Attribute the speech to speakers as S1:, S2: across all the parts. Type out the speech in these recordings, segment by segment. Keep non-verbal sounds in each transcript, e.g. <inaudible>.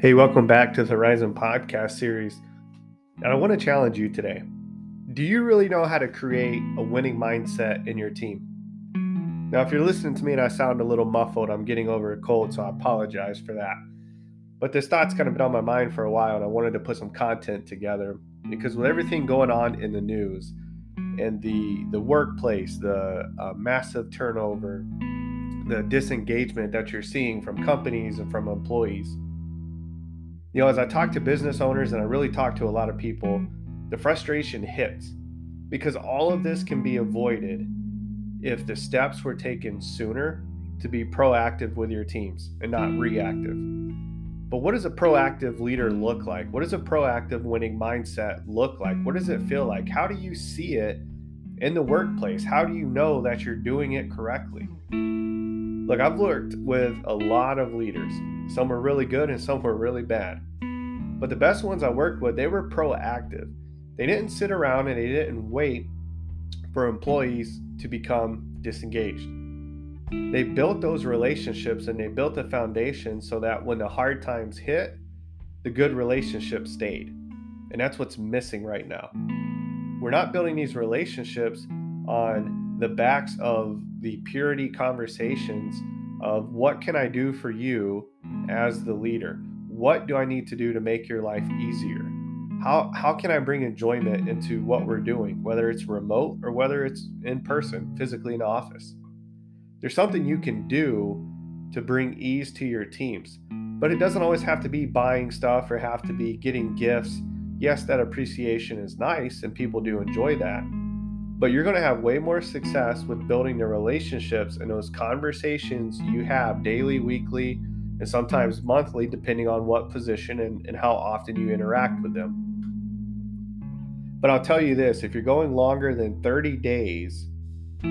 S1: Hey, welcome back to the Horizon podcast series. And I want to challenge you today. Do you really know how to create a winning mindset in your team? Now, if you're listening to me and I sound a little muffled, I'm getting over a cold, so I apologize for that. But this thought's kind of been on my mind for a while, and I wanted to put some content together because with everything going on in the news and the the workplace, the uh, massive turnover, the disengagement that you're seeing from companies and from employees, you know, as I talk to business owners and I really talk to a lot of people, the frustration hits because all of this can be avoided if the steps were taken sooner to be proactive with your teams and not reactive. But what does a proactive leader look like? What does a proactive winning mindset look like? What does it feel like? How do you see it in the workplace? How do you know that you're doing it correctly? Look, I've worked with a lot of leaders. Some were really good and some were really bad. But the best ones I worked with, they were proactive. They didn't sit around and they didn't wait for employees to become disengaged. They built those relationships and they built a foundation so that when the hard times hit, the good relationships stayed. And that's what's missing right now. We're not building these relationships on the backs of the purity conversations of what can I do for you as the leader? what do I need to do to make your life easier? How, how can I bring enjoyment into what we're doing, whether it's remote or whether it's in person, physically in office? There's something you can do to bring ease to your teams, but it doesn't always have to be buying stuff or have to be getting gifts. Yes, that appreciation is nice and people do enjoy that, but you're going to have way more success with building the relationships and those conversations you have daily, weekly, and sometimes hmm. monthly, depending on what position and, and how often you interact with them. But I'll tell you this if you're going longer than 30 days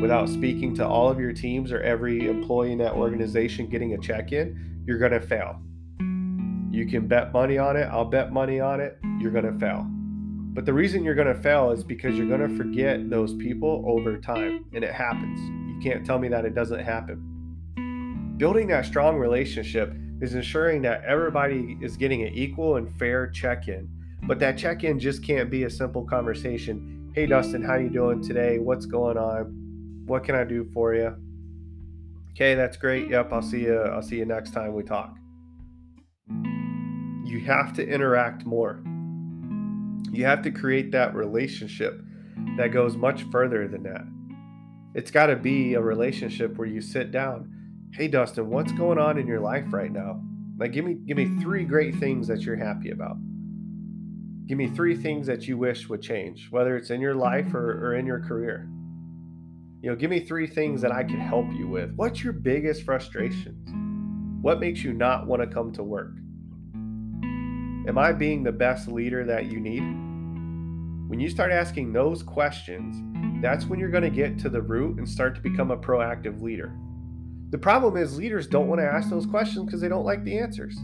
S1: without speaking to all of your teams or every employee in that organization getting a check in, you're going to fail. You can bet money on it. I'll bet money on it. You're going to fail. But the reason you're going to fail is because you're going to forget those people over time, and it happens. You can't tell me that it doesn't happen. Building that strong relationship is ensuring that everybody is getting an equal and fair check-in. But that check-in just can't be a simple conversation. Hey Dustin, how are you doing today? What's going on? What can I do for you? Okay, that's great. Yep, I'll see you I'll see you next time we talk. You have to interact more. You have to create that relationship that goes much further than that. It's got to be a relationship where you sit down hey Dustin, what's going on in your life right now? Like give me give me three great things that you're happy about. Give me three things that you wish would change, whether it's in your life or, or in your career. You know, give me three things that I can help you with. What's your biggest frustrations? What makes you not want to come to work? Am I being the best leader that you need? When you start asking those questions, that's when you're going to get to the root and start to become a proactive leader. The problem is leaders don't want to ask those questions because they don't like the answers.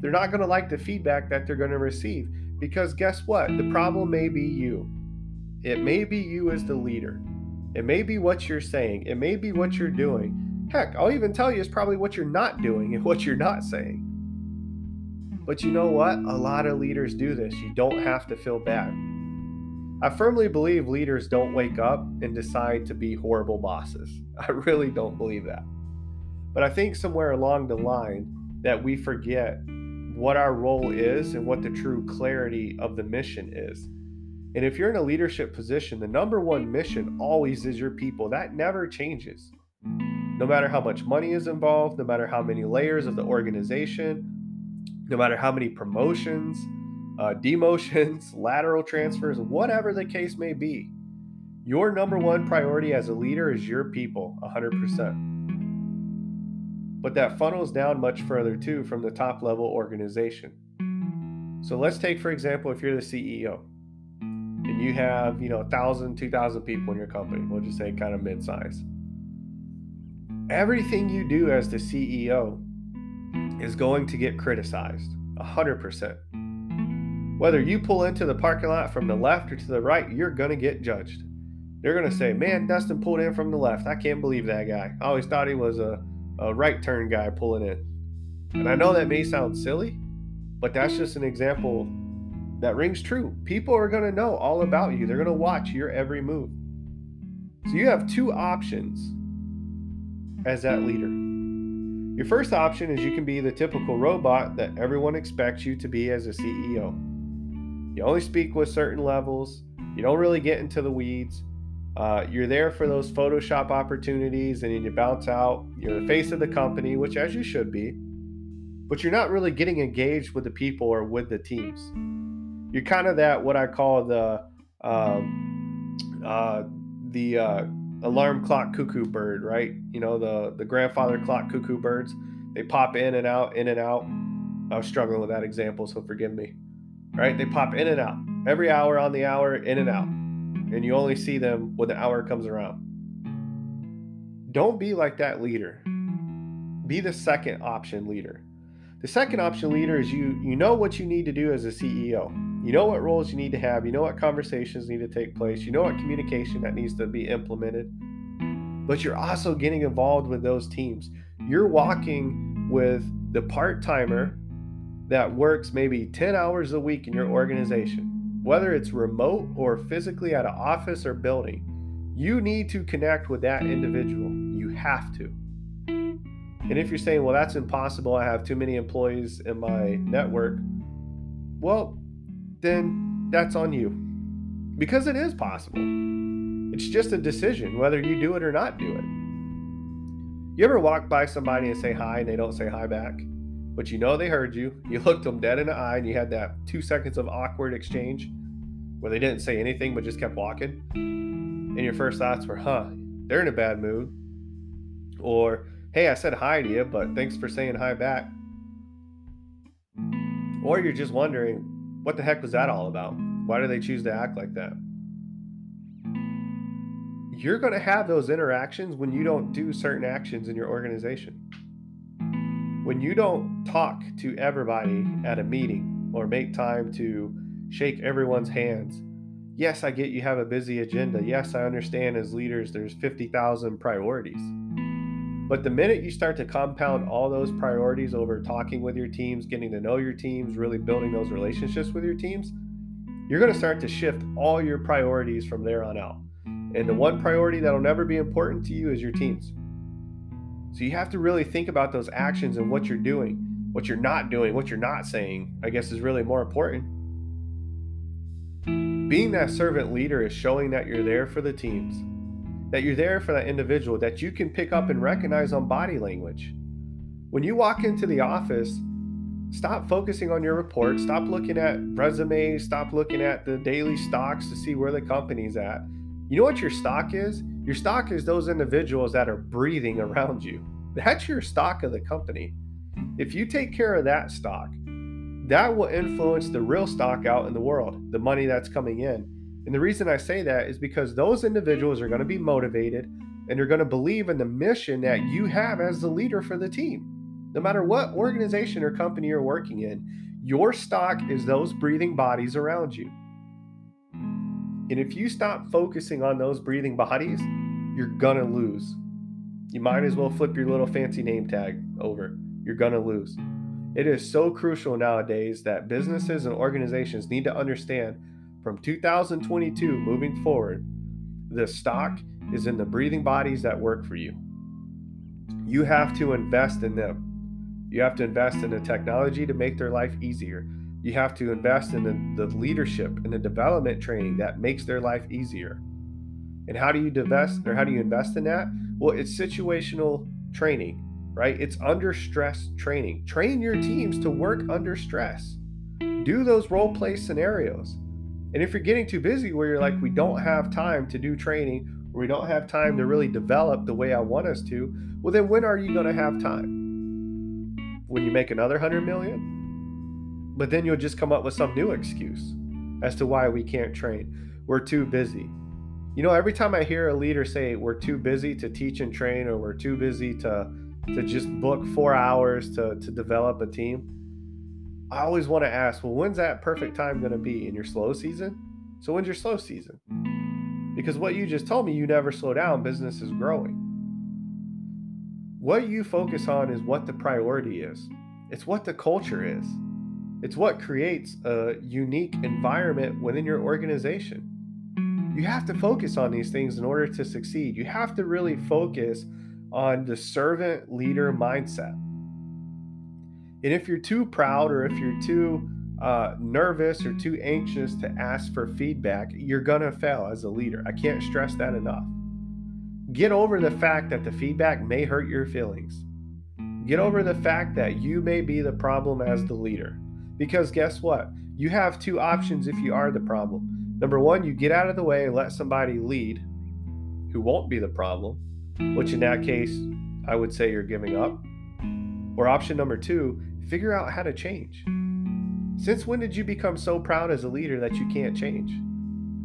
S1: They're not going to like the feedback that they're going to receive because guess what? The problem may be you. It may be you as the leader. It may be what you're saying. It may be what you're doing. Heck, I'll even tell you it's probably what you're not doing and what you're not saying. But you know what? A lot of leaders do this. You don't have to feel bad. I firmly believe leaders don't wake up and decide to be horrible bosses. <laughs> I really don't believe that. But I think somewhere along the line that we forget what our role is and what the true clarity of the mission is. And if you're in a leadership position, the number one mission always is your people. That never changes. No matter how much money is involved, no matter how many layers of the organization, no matter how many promotions, uh, <laughs> demotions, <laughs> lateral transfers, whatever the case may be, your number one priority as a leader is your people 100%. But that funnels down much further too from the top level organization. So let's take, for example, if you're the CEO and you have, you know, 1,000, 2,000 people in your company, we'll just say kind of mid size. Everything you do as the CEO is going to get criticized 100%. Whether you pull into the parking lot from the left or to the right, you're going to get judged. They're going to say, Man, Dustin pulled in from the left. I can't believe that guy. I always thought he was a a right turn guy pulling in. And I know that may sound silly, but that's just an example that rings true. People are going to know all about you, they're going to watch your every move. So you have two options as that leader. Your first option is you can be the typical robot that everyone expects you to be as a CEO. You only speak with certain levels, you don't really get into the weeds. Uh, you're there for those photo op opportunities and you bounce out. You're the face of the company, which as you should be, but you're not really getting engaged with the people or with the teams. You're kind of that what I call the um, uh, the uh, alarm clock cuckoo bird, right? You know the the grandfather clock cuckoo birds. They pop in and out, in and out. I was struggling with that example, so forgive me. Right? They pop in and out every hour on the hour, in and out, and you only see them when the hour comes around. Don't be like that leader. Be the second option leader. The second option leader is you you know what you need to do as a CEO. You know what roles you need to have, you know what conversations need to take place, you know what communication that needs to be implemented. But you're also getting involved with those teams. You're walking with the part-timer that works maybe 10 hours a week in your organization, whether it's remote or physically at an office or building. You need to connect with that individual. You have to. And if you're saying, well, that's impossible, I have too many employees in my network, well, then that's on you. Because it is possible. It's just a decision whether you do it or not do it. You ever walk by somebody and say hi and they don't say hi back? But you know they heard you. You looked them dead in the eye and you had that two seconds of awkward exchange where they didn't say anything but just kept walking. And your first thoughts were, huh, they're in a bad mood. Or, hey, I said hi to you, but thanks for saying hi back. Or you're just wondering, what the heck was that all about? Why do they choose to act like that? You're going to have those interactions when you don't do certain actions in your organization. When you don't talk to everybody at a meeting or make time to shake everyone's hands. Yes, I get you have a busy agenda. Yes, I understand as leaders there's 50,000 priorities. But the minute you start to compound all those priorities over talking with your teams, getting to know your teams, really building those relationships with your teams, you're going to start to shift all your priorities from there on out. And the one priority that'll never be important to you is your teams. So you have to really think about those actions and what you're doing, what you're not doing, what you're not saying, I guess is really more important. Being that servant leader is showing that you're there for the teams that you're there for that individual that you can pick up and recognize on body language. When you walk into the office, stop focusing on your report, stop looking at resumes, stop looking at the daily stocks to see where the company's at. You know what your stock is? Your stock is those individuals that are breathing around you. That's your stock of the company. If you take care of that stock, that will influence the real stock out in the world, the money that's coming in. And the reason I say that is because those individuals are going to be motivated and they're going to believe in the mission that you have as the leader for the team. No matter what organization or company you're working in, your stock is those breathing bodies around you. And if you stop focusing on those breathing bodies, you're to lose. You might as well flip your little fancy name tag over. You're to lose. It is so crucial nowadays that businesses and organizations need to understand from 2022 moving forward, the stock is in the breathing bodies that work for you. You have to invest in them. You have to invest in the technology to make their life easier. You have to invest in the, the leadership and the development training that makes their life easier. And how do you invest or how do you invest in that? Well, it's situational training, right? It's under stress training. Train your teams to work under stress. Do those role play scenarios. And if you're getting too busy where you're like, we don't have time to do training, or we don't have time to really develop the way I want us to, well, then when are you going to have time? When you make another hundred million? But then you'll just come up with some new excuse as to why we can't train. We're too busy. You know, every time I hear a leader say we're too busy to teach and train, or we're too busy to to just book four hours to, to develop a team, I always want to ask, well, when's that perfect time going to be in your slow season? So when's your slow season? Because what you just told me, you never slow down, business is growing. What you focus on is what the priority is. It's what the culture is. It's what creates a unique environment within your organization. You have to focus on these things in order to succeed. You have to really focus on the servant leader mindset. And if you're too proud or if you're too uh, nervous or too anxious to ask for feedback, you're going to fail as a leader. I can't stress that enough. Get over the fact that the feedback may hurt your feelings. Get over the fact that you may be the problem as the leader. Because guess what? You have two options if you are the problem. Number one, you get out of the way and let somebody lead who won't be the problem, which in that case, I would say you're giving up. Or option number two, figure out how to change. Since when did you become so proud as a leader that you can't change?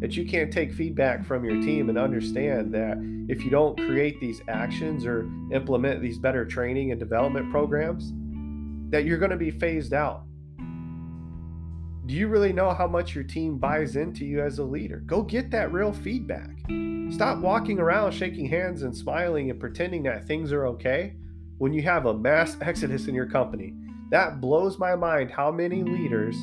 S1: That you can't take feedback from your team and understand that if you don't create these actions or implement these better training and development programs, that you're going to be phased out do you really know how much your team buys into you as a leader? Go get that real feedback. Stop walking around shaking hands and smiling and pretending that things are okay when you have a mass <laughs> exodus in your company. That blows my mind how many leaders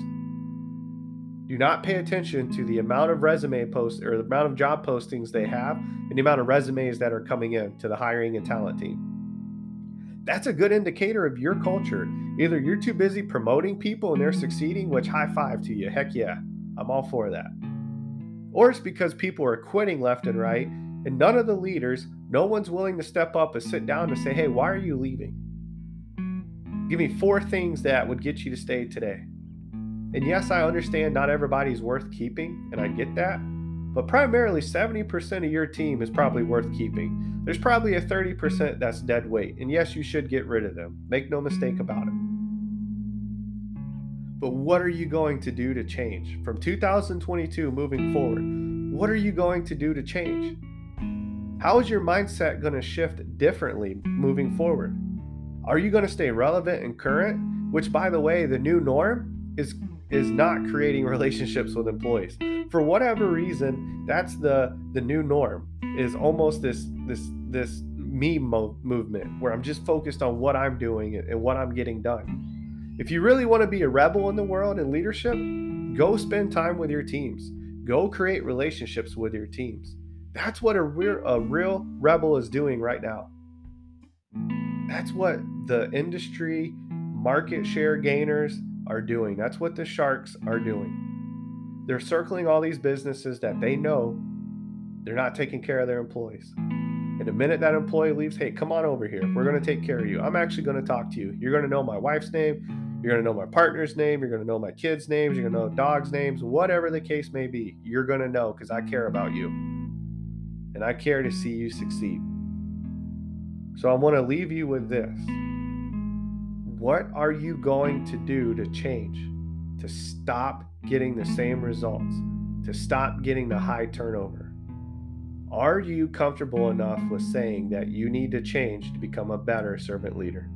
S1: do not pay attention to the amount of resume posts or the amount of job postings they have and the amount of resumes that are coming in to the hiring and talent team. That's a good indicator of your culture Either you're too busy promoting people and they're succeeding, which high five to you. Heck yeah, I'm all for that. Or it's because people are quitting left and right, and none of the leaders, no one's willing to step up and sit down and say, hey, why are you leaving? Give me four things that would get you to stay today. And yes, I understand not everybody's worth keeping, and I get that. But primarily, 70% of your team is probably worth keeping. There's probably a 30% that's dead weight. And yes, you should get rid of them. Make no mistake about it. But what are you going to do to change? From 2022 moving forward, what are you going to do to change? How is your mindset going to shift differently moving forward? Are you going to stay relevant and current? Which, by the way, the new norm is is not creating relationships with employees. For whatever reason, that's the the new norm. Is almost this this this me mo- movement where I'm just focused on what I'm doing and what I'm getting done. If you really want to be a rebel in the world and leadership, go spend time with your teams. Go create relationships with your teams. That's what a real, a real rebel is doing right now. That's what the industry market share gainers are doing. That's what the sharks are doing. They're circling all these businesses that they know they're not taking care of their employees. And the minute that employee leaves, hey, come on over here. We're going to take care of you. I'm actually going to talk to you. You're going to know my wife's name. You're going to know my partner's name. You're going to know my kids' names. You're going to know dogs' names, whatever the case may be. You're going to know because I care about you. And I care to see you succeed. So I want to leave you with this. What are you going to do to change, to stop getting the same results, to stop getting the high turnover? Are you comfortable enough with saying that you need to change to become a better servant leader?